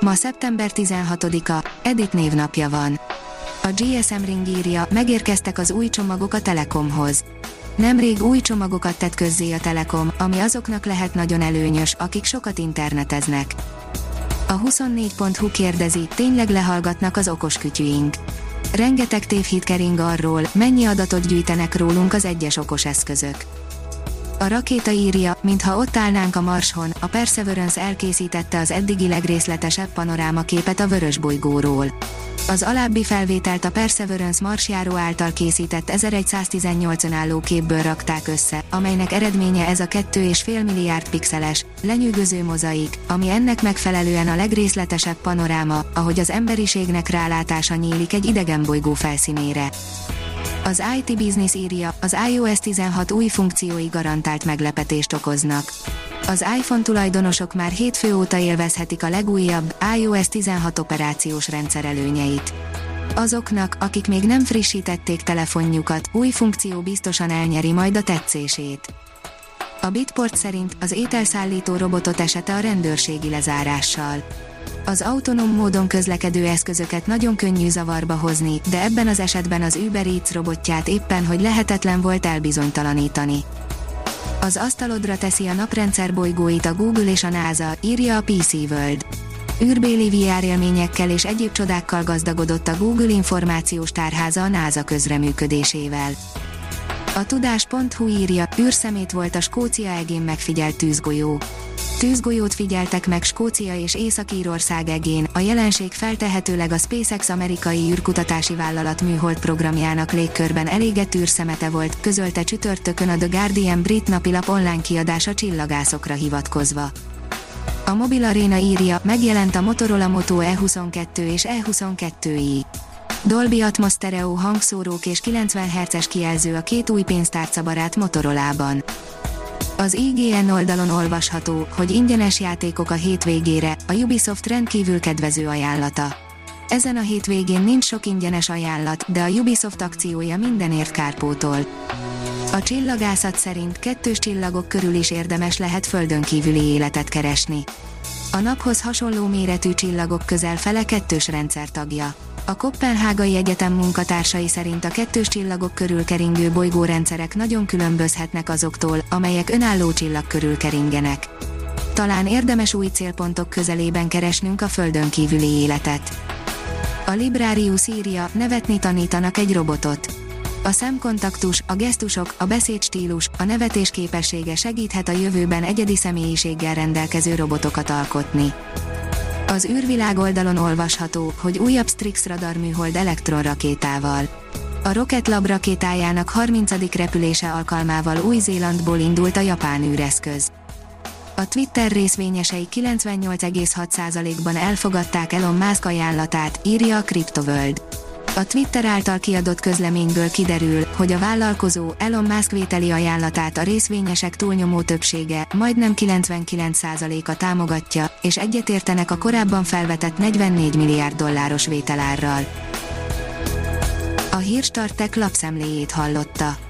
Ma szeptember 16-a, Edit névnapja van. A GSM Ring írja, megérkeztek az új csomagok a Telekomhoz. Nemrég új csomagokat tett közzé a Telekom, ami azoknak lehet nagyon előnyös, akik sokat interneteznek. A 24.hu kérdezi, tényleg lehallgatnak az okos kütyüink. Rengeteg tévhit kering arról, mennyi adatot gyűjtenek rólunk az egyes okos eszközök. A rakéta írja, mintha ott állnánk a Marson, a Perseverance elkészítette az eddigi legrészletesebb panorámaképet a vörös bolygóról. Az alábbi felvételt a Perseverance marsjáró által készített 1118 önálló képből rakták össze, amelynek eredménye ez a 2,5 milliárd pixeles, lenyűgöző mozaik, ami ennek megfelelően a legrészletesebb panoráma, ahogy az emberiségnek rálátása nyílik egy idegen bolygó felszínére. Az IT Business írja, az iOS 16 új funkciói garantált meglepetést okoznak. Az iPhone tulajdonosok már hétfő óta élvezhetik a legújabb iOS 16 operációs rendszer előnyeit. Azoknak, akik még nem frissítették telefonjukat, új funkció biztosan elnyeri majd a tetszését. A Bitport szerint az ételszállító robotot esete a rendőrségi lezárással. Az autonóm módon közlekedő eszközöket nagyon könnyű zavarba hozni, de ebben az esetben az Uber Eats robotját éppen, hogy lehetetlen volt elbizonytalanítani. Az asztalodra teszi a naprendszer bolygóit a Google és a NASA, írja a PC World. űrbéli VR élményekkel és egyéb csodákkal gazdagodott a Google információs tárháza a NASA közreműködésével. A tudás.hu írja, űrszemét volt a Skócia egén megfigyelt tűzgolyó. Tűzgolyót figyeltek meg Skócia és Észak-Írország egén, a jelenség feltehetőleg a SpaceX amerikai űrkutatási vállalat műhold programjának légkörben elégett űrszemete volt, közölte csütörtökön a The Guardian brit napilap online kiadása csillagászokra hivatkozva. A Mobil Arena írja, megjelent a Motorola Moto E22 és E22i. Dolby Atmos Stereo hangszórók és 90 Hz-es kijelző a két új pénztárcabarát Motorolában. Az IGN oldalon olvasható, hogy ingyenes játékok a hétvégére, a Ubisoft rendkívül kedvező ajánlata. Ezen a hétvégén nincs sok ingyenes ajánlat, de a Ubisoft akciója mindenért kárpótol. A csillagászat szerint kettős csillagok körül is érdemes lehet földön kívüli életet keresni. A naphoz hasonló méretű csillagok közel fele kettős rendszer tagja. A Kopenhágai Egyetem munkatársai szerint a kettős csillagok körül keringő bolygórendszerek nagyon különbözhetnek azoktól, amelyek önálló csillag körül keringenek. Talán érdemes új célpontok közelében keresnünk a Földön kívüli életet. A Librarius írja, nevetni tanítanak egy robotot. A szemkontaktus, a gesztusok, a beszédstílus, a nevetés képessége segíthet a jövőben egyedi személyiséggel rendelkező robotokat alkotni. Az űrvilág oldalon olvasható, hogy újabb Strix radar műhold elektronrakétával. A Rocket Lab rakétájának 30. repülése alkalmával Új-Zélandból indult a japán űreszköz. A Twitter részvényesei 98,6%-ban elfogadták Elon Musk ajánlatát, írja a CryptoWorld. A Twitter által kiadott közleményből kiderül, hogy a vállalkozó Elon Musk vételi ajánlatát a részvényesek túlnyomó többsége, majdnem 99%-a támogatja, és egyetértenek a korábban felvetett 44 milliárd dolláros vételárral. A Hírstartek lapszemléjét hallotta.